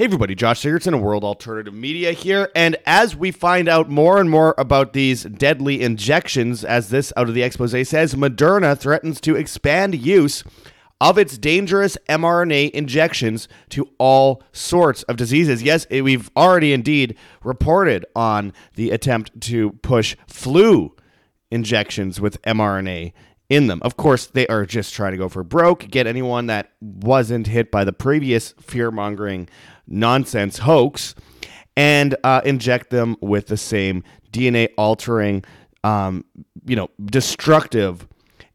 Hey everybody, Josh Sigurdson of World Alternative Media here. And as we find out more and more about these deadly injections, as this out of the expose says, Moderna threatens to expand use of its dangerous mRNA injections to all sorts of diseases. Yes, eh, we've already indeed reported on the attempt to push flu injections with mRNA in them. Of course, they are just trying to go for broke, get anyone that wasn't hit by the previous fear mongering nonsense hoax, and uh, inject them with the same DNA altering, um, you know, destructive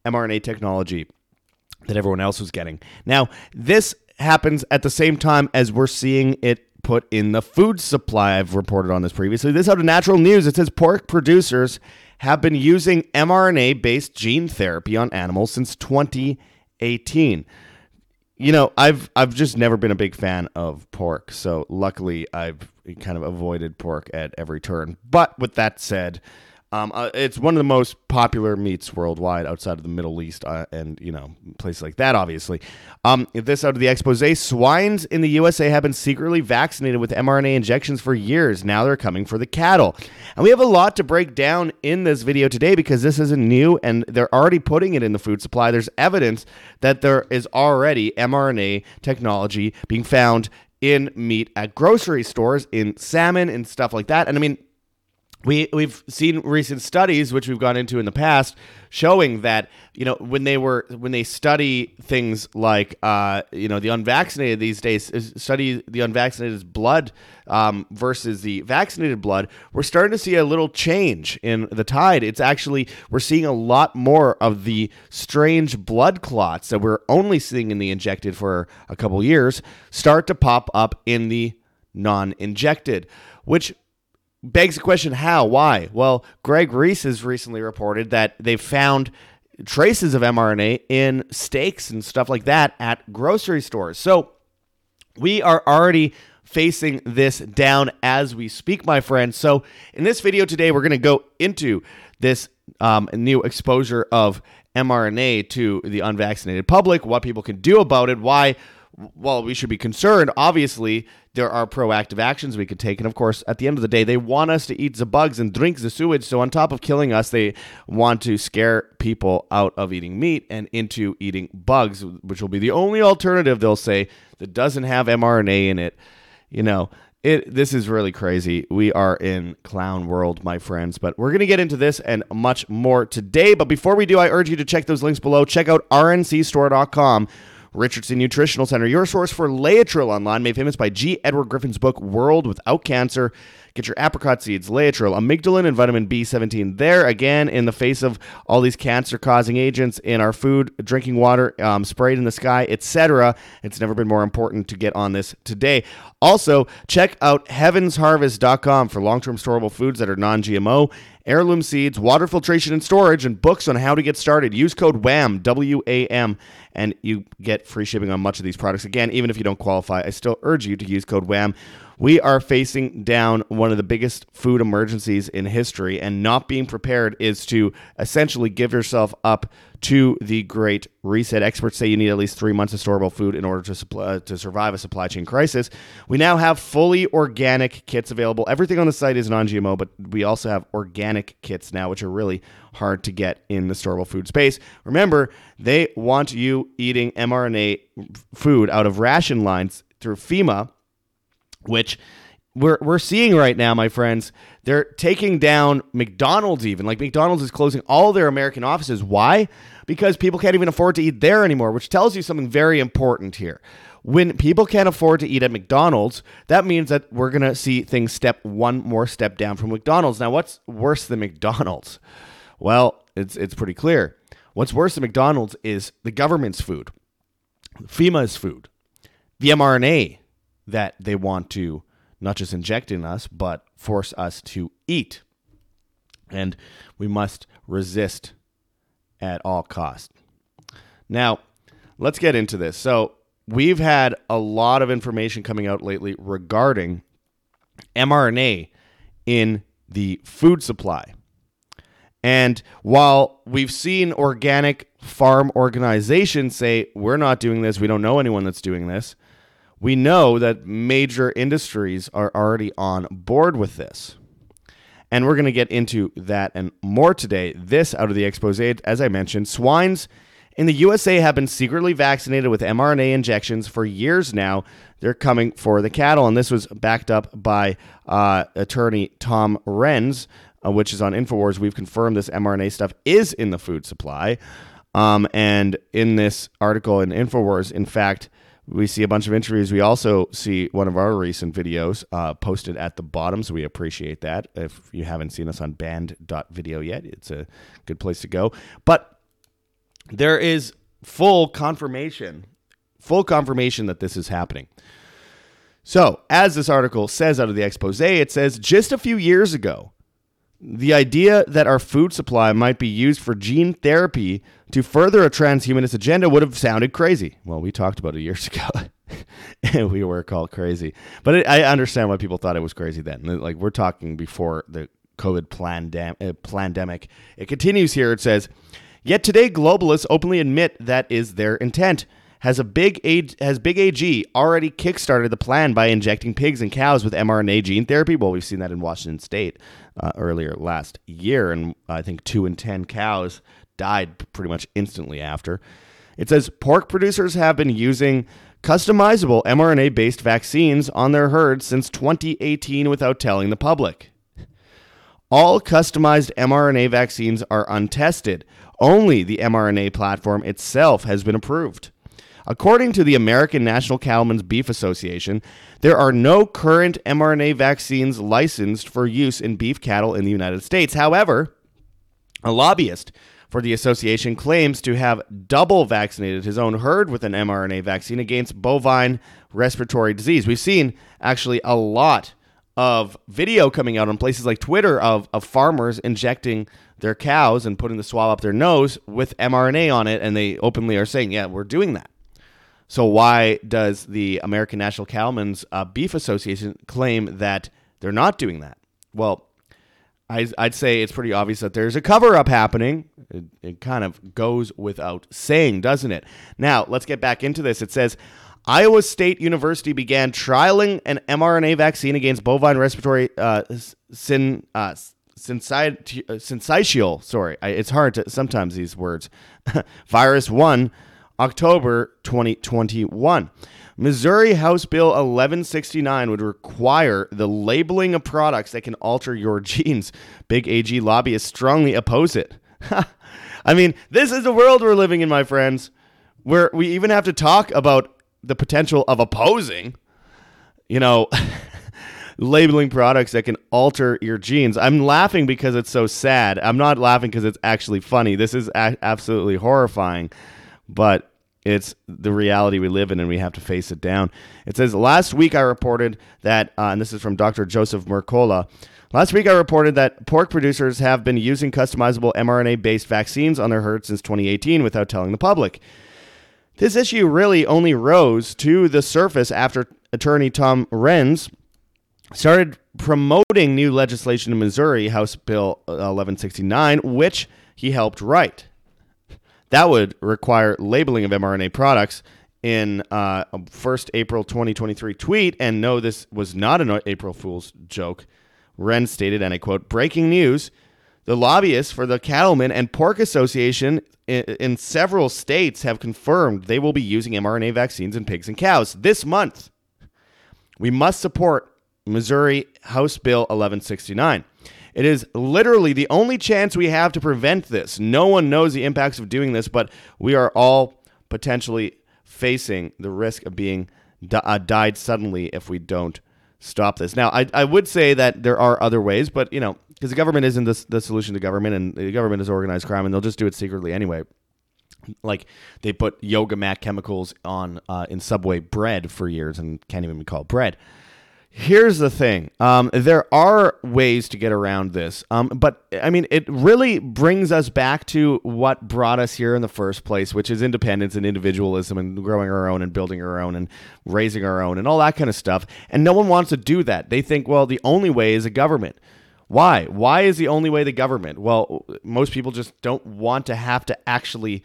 mRNA technology that everyone else was getting. Now, this happens at the same time as we're seeing it put in the food supply. I've reported on this previously. This out of natural news. It says pork producers have been using mRNA based gene therapy on animals since 2018. You know, I've I've just never been a big fan of pork, so luckily I've kind of avoided pork at every turn. But with that said, um, uh, it's one of the most popular meats worldwide outside of the Middle East uh, and, you know, places like that, obviously. Um, this out of the expose swines in the USA have been secretly vaccinated with mRNA injections for years. Now they're coming for the cattle. And we have a lot to break down in this video today because this isn't new and they're already putting it in the food supply. There's evidence that there is already mRNA technology being found in meat at grocery stores, in salmon and stuff like that. And I mean, we we've seen recent studies which we've gone into in the past showing that you know when they were when they study things like uh, you know the unvaccinated these days study the unvaccinated's blood um, versus the vaccinated blood we're starting to see a little change in the tide. It's actually we're seeing a lot more of the strange blood clots that we're only seeing in the injected for a couple years start to pop up in the non-injected which begs the question how? Why? Well, Greg Reese has recently reported that they've found traces of mRNA in steaks and stuff like that at grocery stores. So we are already facing this down as we speak, my friends. So in this video today, we're going to go into this um, new exposure of mRNA to the unvaccinated public, what people can do about it, why well, we should be concerned. Obviously, there are proactive actions we could take. And of course, at the end of the day, they want us to eat the bugs and drink the sewage. So, on top of killing us, they want to scare people out of eating meat and into eating bugs, which will be the only alternative, they'll say, that doesn't have mRNA in it. You know, it, this is really crazy. We are in clown world, my friends, but we're going to get into this and much more today. But before we do, I urge you to check those links below. Check out rncstore.com Richardson Nutritional Center, your source for Laetrile online, made famous by G. Edward Griffin's book World Without Cancer. Get your apricot seeds, Laetrile, amygdalin, and vitamin B17 there. Again, in the face of all these cancer-causing agents in our food, drinking water, um, sprayed in the sky, etc., it's never been more important to get on this today. Also, check out heavensharvest.com for long-term storable foods that are non-GMO heirloom seeds, water filtration and storage, and books on how to get started. Use code WHAM, W A M, and you get free shipping on much of these products. Again, even if you don't qualify, I still urge you to use code WHAM. We are facing down one of the biggest food emergencies in history, and not being prepared is to essentially give yourself up to the great reset. Experts say you need at least three months of storable food in order to supply, uh, to survive a supply chain crisis. We now have fully organic kits available. Everything on the site is non-GMO, but we also have organic kits now, which are really hard to get in the storable food space. Remember, they want you eating mRNA food out of ration lines through FEMA, which we're we're seeing right now, my friends. They're taking down McDonald's even. Like McDonald's is closing all their American offices. Why? Because people can't even afford to eat there anymore, which tells you something very important here. When people can't afford to eat at McDonald's, that means that we're going to see things step one more step down from McDonald's. Now, what's worse than McDonald's? Well, it's it's pretty clear. What's worse than McDonald's is the government's food, FEMA's food, the mRNA that they want to not just inject in us, but force us to eat. And we must resist at all cost. Now, let's get into this. So, we've had a lot of information coming out lately regarding mRNA in the food supply. And while we've seen organic farm organizations say, we're not doing this, we don't know anyone that's doing this, we know that major industries are already on board with this. And we're going to get into that and more today. This out of the expose, as I mentioned, swines in the USA have been secretly vaccinated with mRNA injections for years now. They're coming for the cattle. And this was backed up by uh, attorney Tom Renz, uh, which is on InfoWars. We've confirmed this mRNA stuff is in the food supply. Um, and in this article in InfoWars, in fact, we see a bunch of interviews. We also see one of our recent videos uh, posted at the bottom, so we appreciate that. If you haven't seen us on banned.video yet, it's a good place to go. But there is full confirmation, full confirmation that this is happening. So, as this article says out of the expose, it says just a few years ago, the idea that our food supply might be used for gene therapy to further a transhumanist agenda would have sounded crazy. Well, we talked about it years ago. and we were called crazy. But it, I understand why people thought it was crazy then. Like we're talking before the COVID plandem- uh, pandemic. It continues here. It says, "Yet today globalists openly admit that is their intent." Has a big has Big AG already kickstarted the plan by injecting pigs and cows with mRNA gene therapy? Well, we've seen that in Washington State uh, earlier last year, and I think two in ten cows died pretty much instantly after. It says pork producers have been using customizable mRNA based vaccines on their herds since 2018 without telling the public. All customized mRNA vaccines are untested. Only the mRNA platform itself has been approved. According to the American National Cattlemen's Beef Association, there are no current mRNA vaccines licensed for use in beef cattle in the United States. However, a lobbyist for the association claims to have double vaccinated his own herd with an mRNA vaccine against bovine respiratory disease. We've seen actually a lot of video coming out on places like Twitter of, of farmers injecting their cows and putting the swab up their nose with mRNA on it, and they openly are saying, Yeah, we're doing that. So why does the American National Cattlemen's uh, Beef Association claim that they're not doing that? Well, I, would say it's pretty obvious that there's a cover up happening. It, it kind of goes without saying, doesn't it? Now, let's get back into this. It says Iowa State University began trialing an mRNA vaccine against bovine respiratory uh, syn, uh, syncytial. Sorry, I, it's hard to sometimes these words. Virus one October 2021. Missouri House Bill 1169 would require the labeling of products that can alter your genes. Big AG lobbyists strongly oppose it. I mean, this is the world we're living in, my friends, where we even have to talk about the potential of opposing, you know, labeling products that can alter your genes. I'm laughing because it's so sad. I'm not laughing because it's actually funny. This is a- absolutely horrifying but it's the reality we live in and we have to face it down. It says, Last week I reported that, uh, and this is from Dr. Joseph Mercola. Last week I reported that pork producers have been using customizable mRNA based vaccines on their herds since 2018 without telling the public. This issue really only rose to the surface after attorney Tom Renz started promoting new legislation in Missouri, House Bill 1169, which he helped write. That would require labeling of mRNA products in uh, a first April 2023 tweet. And no, this was not an April Fool's joke. Renz stated, and I quote, breaking news. The lobbyists for the Cattlemen and Pork Association in, in several states have confirmed they will be using mRNA vaccines in pigs and cows this month. We must support Missouri House Bill 1169. It is literally the only chance we have to prevent this. No one knows the impacts of doing this, but we are all potentially facing the risk of being uh, died suddenly if we don't stop this. Now, I, I would say that there are other ways, but you know, because the government isn't the, the solution to government, and the government is organized crime, and they'll just do it secretly anyway. Like they put yoga mat chemicals on uh, in Subway bread for years and can't even be called bread. Here's the thing. Um, there are ways to get around this. Um, but I mean, it really brings us back to what brought us here in the first place, which is independence and individualism and growing our own and building our own and raising our own and all that kind of stuff. And no one wants to do that. They think, well, the only way is a government. Why? Why is the only way the government? Well, most people just don't want to have to actually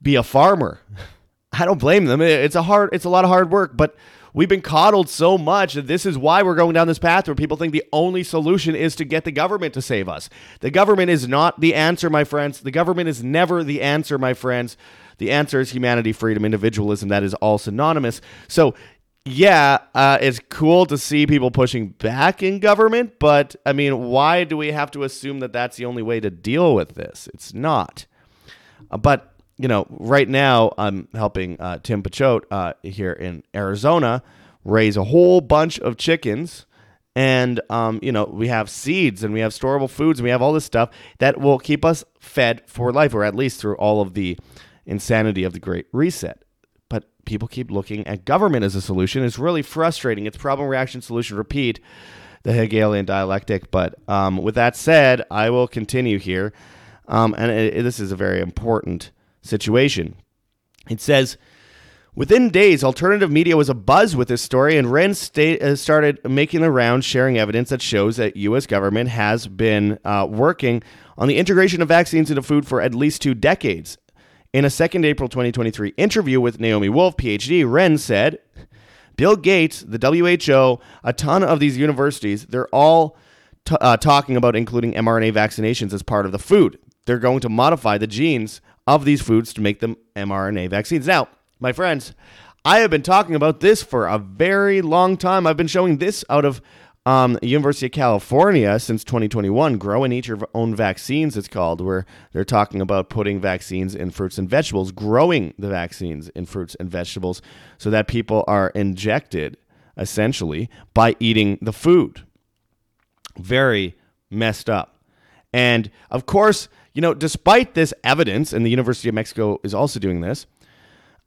be a farmer. I don't blame them. It's a hard, it's a lot of hard work, but we've been coddled so much that this is why we're going down this path where people think the only solution is to get the government to save us. The government is not the answer, my friends. The government is never the answer, my friends. The answer is humanity, freedom, individualism. That is all synonymous. So yeah, uh, it's cool to see people pushing back in government, but I mean, why do we have to assume that that's the only way to deal with this? It's not. Uh, but you know, right now I'm helping uh, Tim Pachote uh, here in Arizona raise a whole bunch of chickens. And um, you know we have seeds and we have storable foods and we have all this stuff that will keep us fed for life, or at least through all of the insanity of the Great Reset But people keep looking at government as a solution. It's really frustrating. It's problem, reaction, solution, repeat, the Hegelian dialectic. But um, with that said, I will continue here. Um, and it, it, this is a very important situation. It says, Within days, alternative media was abuzz with this story, and Renz state, uh, started making the rounds, sharing evidence that shows that U.S. government has been uh, working on the integration of vaccines into food for at least two decades. In a second April 2023 interview with Naomi Wolf, PhD, Renz said, Bill Gates, the WHO, a ton of these universities, they're all t- uh, talking about including mRNA vaccinations as part of the food. They're going to modify the genes of these foods to make them mRNA vaccines. Now, my friends, I have been talking about this for a very long time. I've been showing this out of um, University of California since 2021, Grow and Eat Your Own Vaccines, it's called, where they're talking about putting vaccines in fruits and vegetables, growing the vaccines in fruits and vegetables so that people are injected essentially by eating the food. Very messed up. And of course, you know, despite this evidence, and the University of Mexico is also doing this,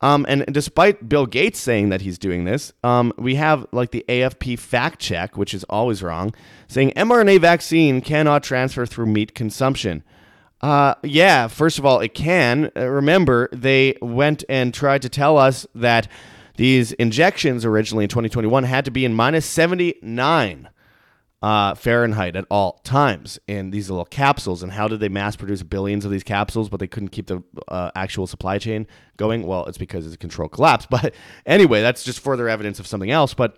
um, and despite Bill Gates saying that he's doing this, um, we have like the AFP fact check, which is always wrong, saying mRNA vaccine cannot transfer through meat consumption. Uh, yeah, first of all, it can. Uh, remember, they went and tried to tell us that these injections originally in 2021 had to be in minus 79 uh, Fahrenheit at all times in these little capsules. And how did they mass produce billions of these capsules, but they couldn't keep the uh, actual supply chain going? Well, it's because it's a control collapse. But anyway, that's just further evidence of something else. But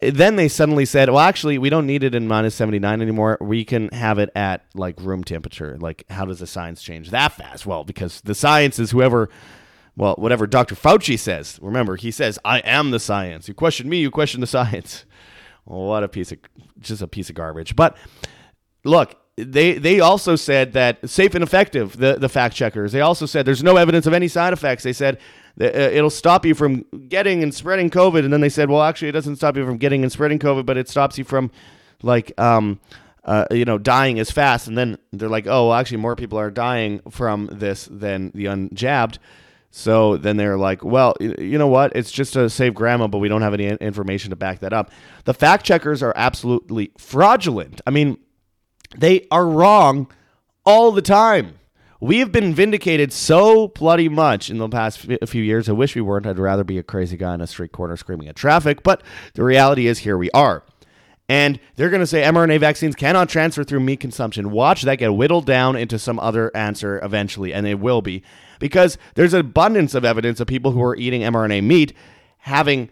then they suddenly said, well, actually, we don't need it in minus 79 anymore. We can have it at like room temperature. Like, how does the science change that fast? Well, because the science is whoever well, whatever Dr. Fauci says. Remember, he says, I am the science. You question me, you question the science. What a piece of just a piece of garbage. But look, they they also said that safe and effective. The the fact checkers. They also said there's no evidence of any side effects. They said uh, it'll stop you from getting and spreading COVID. And then they said, well, actually, it doesn't stop you from getting and spreading COVID, but it stops you from like um. Uh, you know, dying as fast, and then they're like, "Oh, well, actually, more people are dying from this than the unjabbed." So then they're like, well, you know what? It's just to save grandma, but we don't have any information to back that up. The fact checkers are absolutely fraudulent. I mean, they are wrong all the time. We have been vindicated so bloody much in the past few years. I wish we weren't. I'd rather be a crazy guy in a street corner screaming at traffic. But the reality is, here we are. And they're going to say mRNA vaccines cannot transfer through meat consumption. Watch that get whittled down into some other answer eventually, and it will be because there's an abundance of evidence of people who are eating mRNA meat having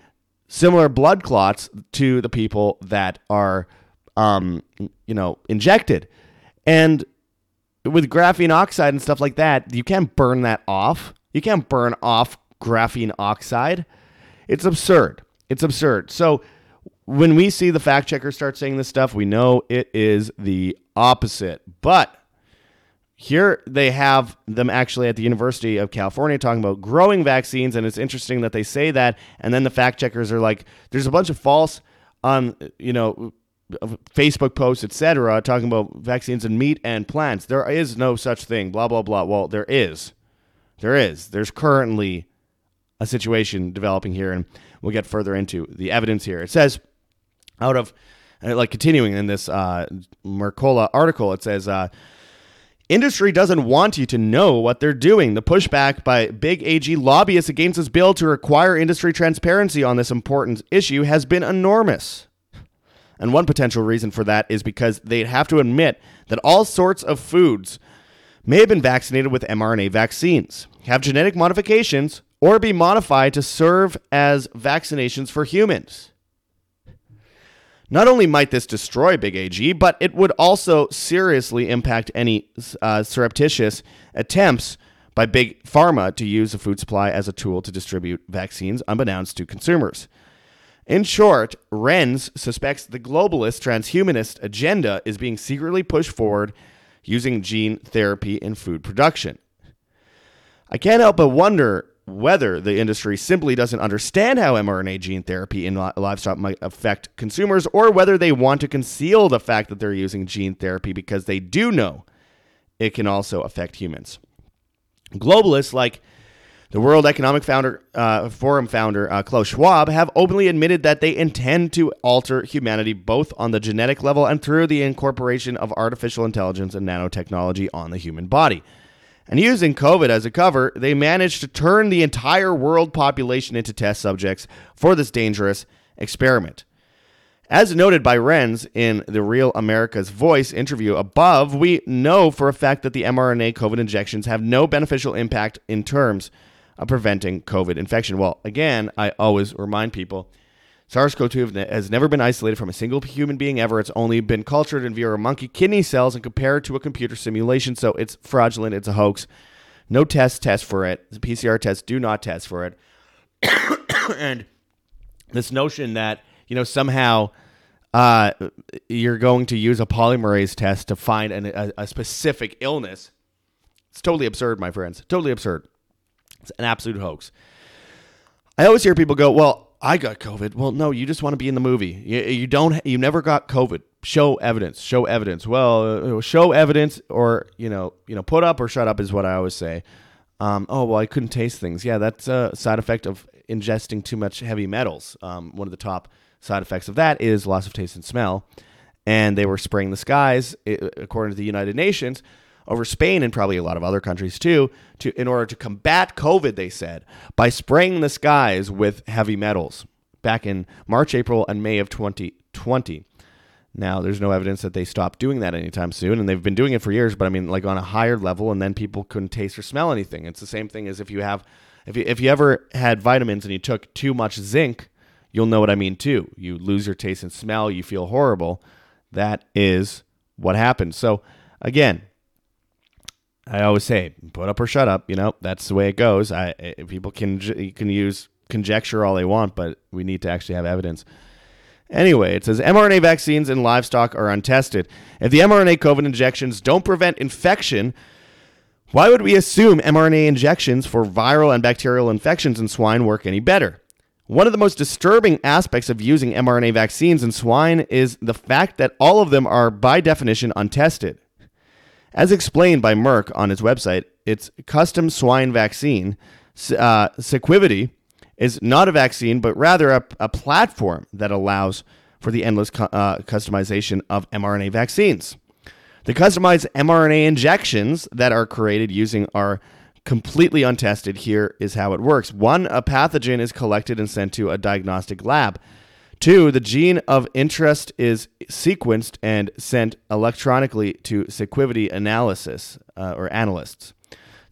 similar blood clots to the people that are, um, you know, injected. And with graphene oxide and stuff like that, you can't burn that off. You can't burn off graphene oxide. It's absurd. It's absurd. So when we see the fact checkers start saying this stuff, we know it is the opposite. But here they have them actually at the University of California talking about growing vaccines, and it's interesting that they say that, and then the fact checkers are like, "There's a bunch of false, um, you know, Facebook posts, etc., talking about vaccines in meat and plants. There is no such thing. Blah blah blah. Well, there is, there is. There's currently a situation developing here, and we'll get further into the evidence here. It says, out of like continuing in this uh, Mercola article, it says. Uh, Industry doesn't want you to know what they're doing. The pushback by big AG lobbyists against this bill to require industry transparency on this important issue has been enormous. And one potential reason for that is because they'd have to admit that all sorts of foods may have been vaccinated with mRNA vaccines, have genetic modifications, or be modified to serve as vaccinations for humans. Not only might this destroy Big AG, but it would also seriously impact any uh, surreptitious attempts by Big Pharma to use the food supply as a tool to distribute vaccines unbeknownst to consumers. In short, Renz suspects the globalist transhumanist agenda is being secretly pushed forward using gene therapy in food production. I can't help but wonder whether the industry simply doesn't understand how mRNA gene therapy in livestock might affect consumers, or whether they want to conceal the fact that they're using gene therapy because they do know it can also affect humans. Globalists like the World Economic founder, uh, Forum founder uh, Klaus Schwab have openly admitted that they intend to alter humanity both on the genetic level and through the incorporation of artificial intelligence and nanotechnology on the human body. And using COVID as a cover, they managed to turn the entire world population into test subjects for this dangerous experiment. As noted by Renz in the Real America's Voice interview above, we know for a fact that the mRNA COVID injections have no beneficial impact in terms of preventing COVID infection. Well, again, I always remind people SARS CoV 2 has never been isolated from a single human being ever. It's only been cultured in via monkey kidney cells and compared to a computer simulation. So it's fraudulent. It's a hoax. No tests test for it. The PCR tests do not test for it. and this notion that, you know, somehow uh, you're going to use a polymerase test to find an, a, a specific illness, it's totally absurd, my friends. Totally absurd. It's an absolute hoax. I always hear people go, well, I got COVID. Well, no, you just want to be in the movie. You, you don't. You never got COVID. Show evidence. Show evidence. Well, uh, show evidence, or you know, you know, put up or shut up is what I always say. Um, oh well, I couldn't taste things. Yeah, that's a side effect of ingesting too much heavy metals. Um, one of the top side effects of that is loss of taste and smell. And they were spraying the skies, according to the United Nations, over Spain and probably a lot of other countries too, to in order to combat COVID, they said, by spraying the skies with heavy metals back in March, April, and May of 2020. Now, there's no evidence that they stopped doing that anytime soon, and they've been doing it for years. But I mean, like on a higher level, and then people couldn't taste or smell anything. It's the same thing as if you have, if you if you ever had vitamins and you took too much zinc, you'll know what I mean too. You lose your taste and smell. You feel horrible. That is what happens. So again, I always say, put up or shut up. You know, that's the way it goes. I people can can use conjecture all they want, but we need to actually have evidence. Anyway, it says mRNA vaccines in livestock are untested. If the mRNA COVID injections don't prevent infection, why would we assume mRNA injections for viral and bacterial infections in swine work any better? One of the most disturbing aspects of using mRNA vaccines in swine is the fact that all of them are, by definition, untested. As explained by Merck on its website, its custom swine vaccine, uh, Sequivity, is not a vaccine, but rather a, a platform that allows for the endless cu- uh, customization of mRNA vaccines. The customized mRNA injections that are created using our completely untested. Here is how it works. One, a pathogen is collected and sent to a diagnostic lab. Two, the gene of interest is sequenced and sent electronically to sequivity analysis uh, or analysts.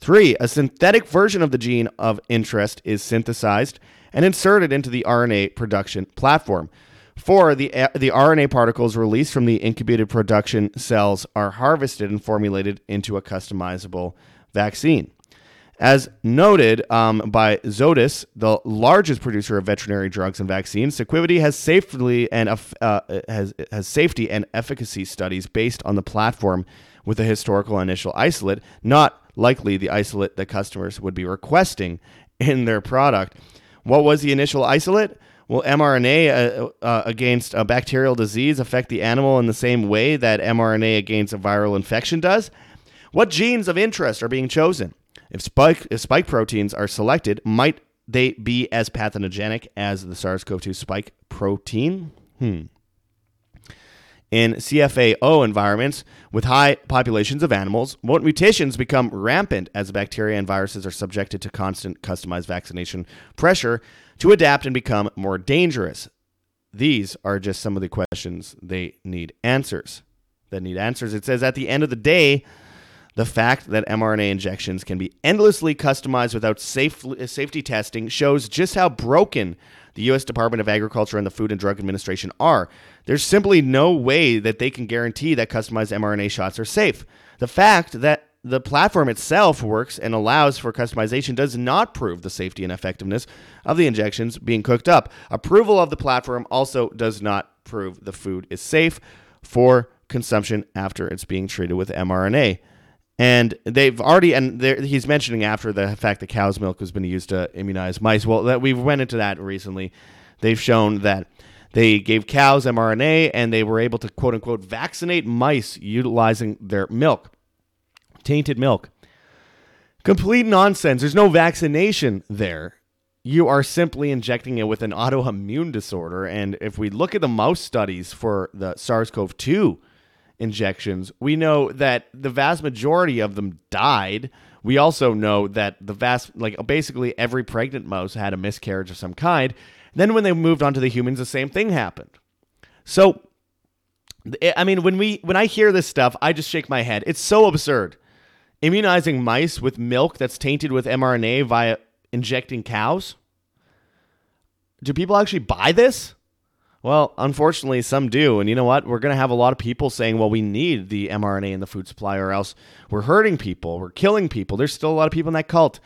Three, a synthetic version of the gene of interest is synthesized and inserted into the RNA production platform. Four, the, the RNA particles released from the incubated production cells are harvested and formulated into a customizable vaccine. As noted um, by Zoetis, the largest producer of veterinary drugs and vaccines, Sequivity has safely and uh, has has safety and efficacy studies based on the platform with a historical initial isolate, not likely the isolate that customers would be requesting in their product. What was the initial isolate? Will mRNA uh, uh, against a bacterial disease affect the animal in the same way that mRNA against a viral infection does? What genes of interest are being chosen? If spike if spike proteins are selected, might they be as pathogenic as the SARS-CoV-2 spike protein? Hmm. In CAFO environments with high populations of animals, what mutations become rampant as bacteria and viruses are subjected to constant customized vaccination pressure to adapt and become more dangerous. These are just some of the questions they need answers. That need answers. It says at the end of the day, The fact that mRNA injections can be endlessly customized without safe, uh, safety testing shows just how broken the U.S. Department of Agriculture and the Food and Drug Administration are. There's simply no way that they can guarantee that customized mRNA shots are safe. The fact that the platform itself works and allows for customization does not prove the safety and effectiveness of the injections being cooked up. Approval of the platform also does not prove the food is safe for consumption after it's being treated with mRNA. And they've already, and he's mentioning after the fact that cow's milk has been used to immunize mice. Well, that we went into that recently. They've shown that they gave cows mRNA and they were able to quote unquote vaccinate mice utilizing their milk tainted milk. Complete nonsense. There's no vaccination there. You are simply injecting it with an autoimmune disorder. And if we look at the mouse studies for the SARS CoV 2 injections, we know that the vast majority of them died. We also know that the vast, like basically every pregnant mouse had a miscarriage of some kind. Then when they moved on to the humans, the same thing happened. So, I mean, when we when I hear this stuff, I just shake my head. It's so absurd immunizing mice with milk that's tainted with mRNA via injecting cows? Do people actually buy this? Well, unfortunately, some do. And you know what? We're going to have a lot of people saying, well, we need the mRNA in the food supply or else we're hurting people, we're killing people. There's still a lot of people in that cult.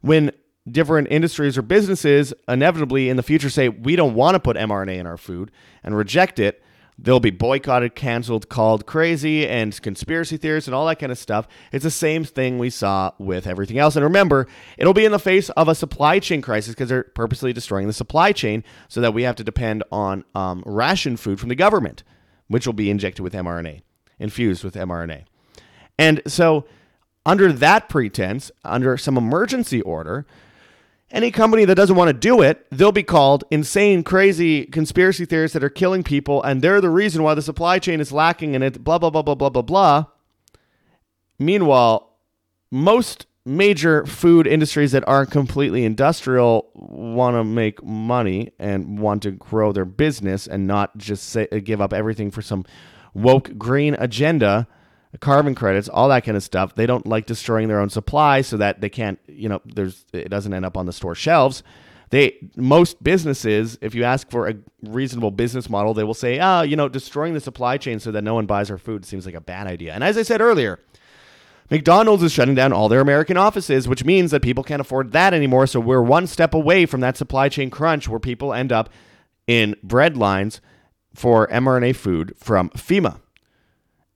When different industries or businesses inevitably in the future say, we don't want to put mRNA in our food and reject it, they'll be boycotted, canceled, called crazy, and conspiracy theorists and all that kind of stuff. It's the same thing we saw with everything else. And remember, it'll be in the face of a supply chain crisis because they're purposely destroying the supply chain so that we have to depend on um, ration food from the government, which will be injected with mRNA, infused with mRNA. And so, under that pretense, under some emergency order, any company that doesn't want to do it, they'll be called insane, crazy conspiracy theorists that are killing people, and they're the reason why the supply chain is lacking and it blah blah blah blah blah blah blah. Meanwhile, most major food industries that aren't completely industrial want to make money and want to grow their business and not just say, give up everything for some woke green agenda carbon credits, all that kind of stuff. They don't like destroying their own supply so that they can't, you know, there's it doesn't end up on the store shelves. They most businesses, if you ask for a reasonable business model, they will say, "Ah, you know, destroying the supply chain so that no one buys our food seems like a bad idea." And as I said earlier, McDonald's is shutting down all their American offices, which means that people can't afford that anymore. So we're one step away from that supply chain crunch where people end up in bread lines for mRNA food from FEMA.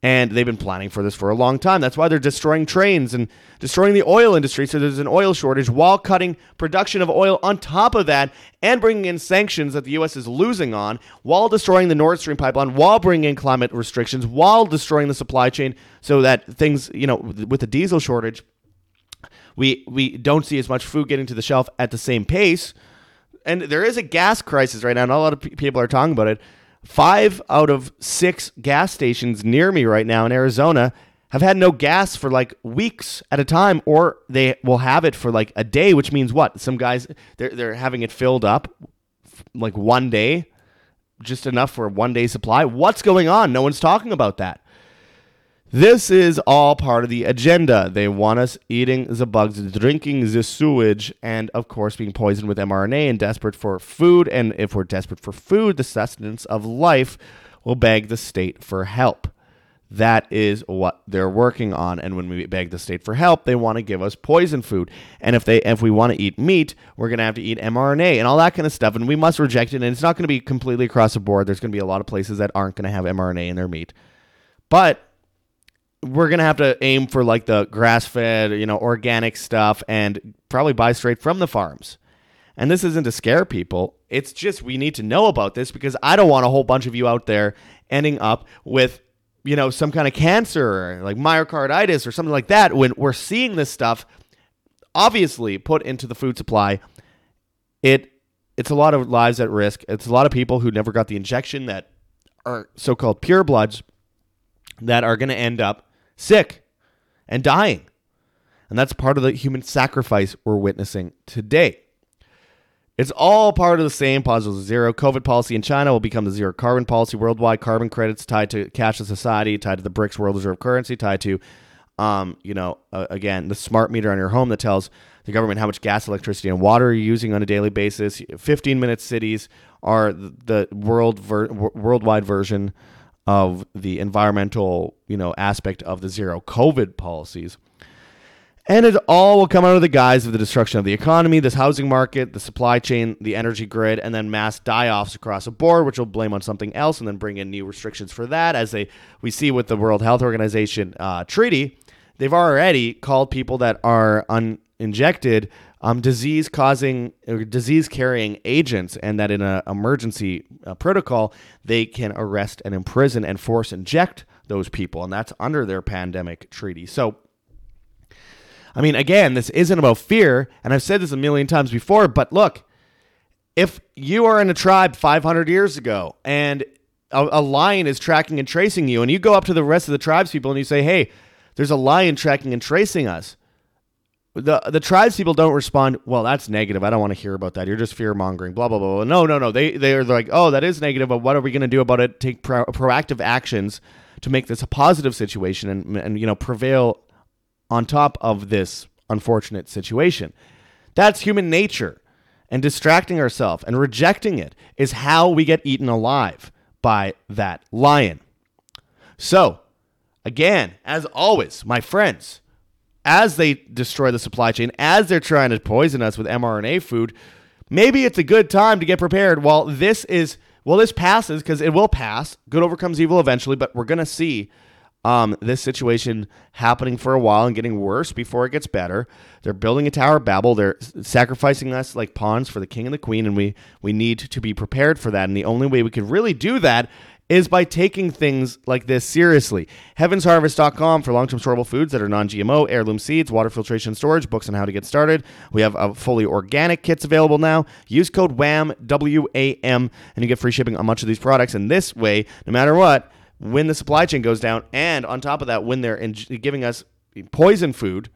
And they've been planning for this for a long time. That's why they're destroying trains and destroying the oil industry. So there's an oil shortage while cutting production of oil on top of that and bringing in sanctions that the U.S. is losing on while destroying the Nord Stream pipeline, while bringing in climate restrictions, while destroying the supply chain so that things, you know, with the diesel shortage, we, we don't see as much food getting to the shelf at the same pace. And there is a gas crisis right now. Not a lot of people are talking about it Five out of six gas stations near me right now in Arizona have had no gas for like weeks at a time, or they will have it for like a day, which means what? Some guys they're they're having it filled up like one day, just enough for one day supply. What's going on? No one's talking about that. This is all part of the agenda. They want us eating the bugs, drinking the sewage, and of course being poisoned with mRNA and desperate for food. And if we're desperate for food, the sustenance of life will beg the state for help. That is what they're working on. And when we beg the state for help, they want to give us poison food. And if they if we want to eat meat, we're gonna have to eat mRNA and all that kind of stuff. And we must reject it. And it's not gonna be completely across the board. There's gonna be a lot of places that aren't gonna have mRNA in their meat. But we're gonna have to aim for like the grass fed, you know, organic stuff and probably buy straight from the farms. And this isn't to scare people. It's just we need to know about this because I don't want a whole bunch of you out there ending up with, you know, some kind of cancer like myocarditis or something like that when we're seeing this stuff obviously put into the food supply. It it's a lot of lives at risk. It's a lot of people who never got the injection that are so-called pure bloods that are going to end up sick and dying. And that's part of the human sacrifice we're witnessing today. It's all part of the same positive zero. COVID policy in China will become the zero carbon policy worldwide. Carbon credits tied to cashless society, tied to the BRICS world reserve currency, tied to Um, you know, uh, again, the smart meter on your home that tells the government how much gas, electricity, and water you're using on a daily basis. 15 minute cities are the world ver- worldwide version of the environmental, you know, aspect of the zero COVID policies. And it all will come of the guise of the destruction of the economy, this housing market, the supply chain, the energy grid, and then mass die-offs across the board, which will blame on something else, and then bring in new restrictions for that. As they we see with the World Health Organization uh, treaty, they've already called people that are uninjected um, disease causing or disease carrying agents, and that in an emergency uh, protocol, they can arrest and imprison and force inject those people, and that's under their pandemic treaty. So, I mean, again, this isn't about fear, and I've said this a million times before, but look, if you are in a tribe 500 years ago and a, a lion is tracking and tracing you, and you go up to the rest of the tribes people and you say, hey, there's a lion tracking and tracing us the the tribes people don't respond. Well, that's negative. I don't want to hear about that. You're just fear mongering. Blah blah blah. No no no. They they are like, oh, that is negative. But what are we going to do about it? Take pro- proactive actions to make this a positive situation and and you know prevail on top of this unfortunate situation. That's human nature. And distracting ourselves and rejecting it is how we get eaten alive by that lion. So, again, as always, my friends, as they destroy the supply chain, as they're trying to poison us with mRNA food, maybe it's a good time to get prepared. While this is, well, this passes because it will pass. Good overcomes evil eventually, but we're going to see um, this situation happening for a while and getting worse before it gets better. They're building a Tower of Babel. They're sacrificing us like pawns for the king and the queen, and we we need to be prepared for that. And the only way we could really do that is by taking things like this seriously. Heavensharvest.com for long term storable foods that are non GMO, heirloom seeds, water filtration storage, books on how to get started. We have uh, fully organic kits available now. Use code WHAM, W A M, and you get free shipping on much of these products. And this way, no matter what, when the supply chain goes down, and on top of that, when they're in- giving us poison food,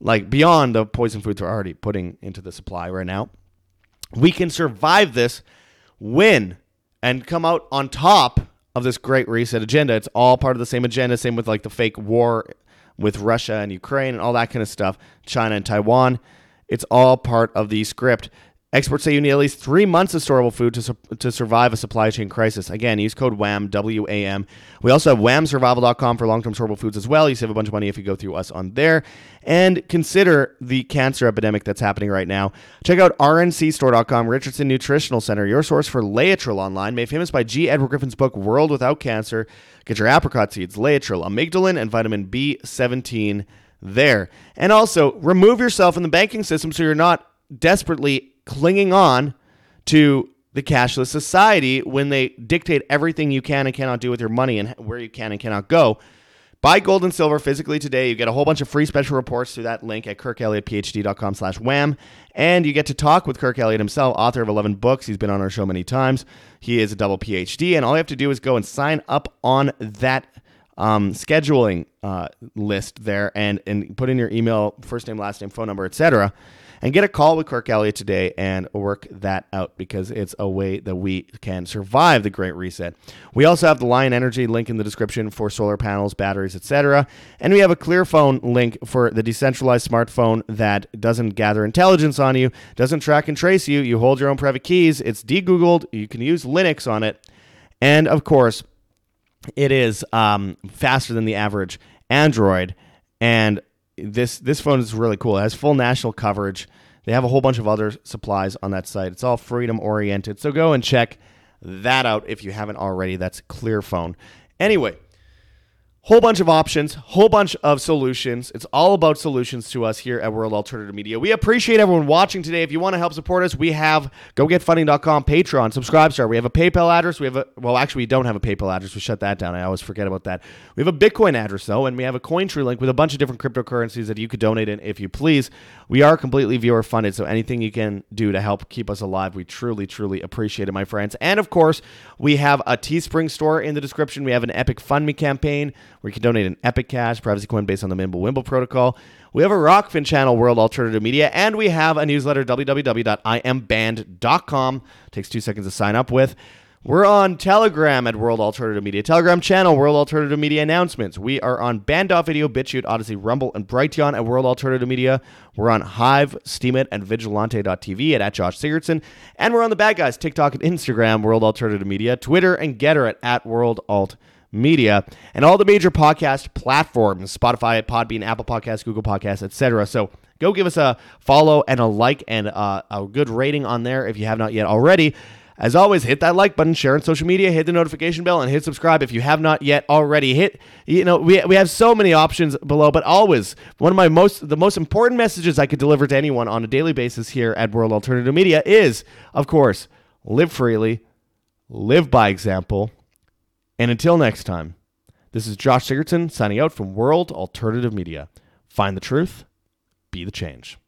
like beyond the poison foods we're already putting into the supply right now, we can survive this when and come out on top of this great reset agenda. It's all part of the same agenda. Same with like the fake war with Russia and Ukraine and all that kind of stuff, China and Taiwan. It's all part of the script. Experts say you need at least three months of storable food to, su- to survive a supply chain crisis. Again, use code WHAM, W A M. We also have whamsurvival.com for long term storable foods as well. You save a bunch of money if you go through us on there. And consider the cancer epidemic that's happening right now. Check out rncstore.com, Richardson Nutritional Center, your source for Laetrile online, made famous by G. Edward Griffin's book, World Without Cancer. Get your apricot seeds, Laetrile, amygdalin, and vitamin B17 there. And also, remove yourself from the banking system so you're not desperately clinging on to the cashless society when they dictate everything you can and cannot do with your money and where you can and cannot go. Buy gold and silver physically today. You get a whole bunch of free special reports through that link at kirkelliottphd.com slash wham. And you get to talk with Kirk Elliott himself, author of 11 books. He's been on our show many times. He is a double PhD. And all you have to do is go and sign up on that um, scheduling uh, list there and, and put in your email, first name, last name, phone number, etc and get a call with Kirk Elliott today and work that out because it's a way that we can survive the Great Reset. We also have the Lion Energy link in the description for solar panels, batteries, etc. And we have a Clearphone link for the decentralized smartphone that doesn't gather intelligence on you, doesn't track and trace you. You hold your own private keys. It's de-googled. You can use Linux on it, and of course, it is um, faster than the average Android and this this phone is really cool. It has full national coverage. They have a whole bunch of other supplies on that site. It's all freedom oriented. So go and check that out if you haven't already. That's Clearphone. Anyway, Whole bunch of options, whole bunch of solutions. It's all about solutions to us here at World Alternative Media. We appreciate everyone watching today. If you want to help support us, we have gogetfunding.com, Patreon, Subscribestar. We have a PayPal address. We have a well, actually, we don't have a PayPal address. We shut that down. I always forget about that. We have a Bitcoin address though, and we have a CoinTree link with a bunch of different cryptocurrencies that you could donate in if you please. We are completely viewer funded, so anything you can do to help keep us alive, we truly, truly appreciate it, my friends. And of course, we have a Teespring store in the description. We have an Epic Fund Me campaign where you can donate an Epic Cash privacy coin based on the Mimblewimble protocol. We have a Rokfin channel, World Alternative Media, and we have a newsletter, www.imband.com. Takes two seconds to sign up with. We're on Telegram at World Alternative Media. Telegram channel, World Alternative Media Announcements. We are on Band.off Video, BitChute, Odysee, Rumble, and Brighteon at World Alternative Media. We're on Hive, Steemit, and Vigilante.tv at, at Josh Sigurdson. And we're on the bad guys, TikTok and Instagram, World Alternative Media, Twitter and Gettr at, at World Alt Media, and all the major podcast platforms, Spotify, Podbean, Apple Podcasts, Google Podcasts, etc. So go give us a follow and a like and uh, a good rating on there if you have not yet already. As always, hit that like button, share on social media, hit the notification bell, and hit subscribe if you have not yet already. Hit, you know, we, we have so many options below, but always one of my most, the most important messages I could deliver to anyone on a daily basis here at World Alternative Media is, of course, live freely, live by example, and until next time, this is Josh Sigurdson signing out from World Alternative Media. Find the truth, be the change.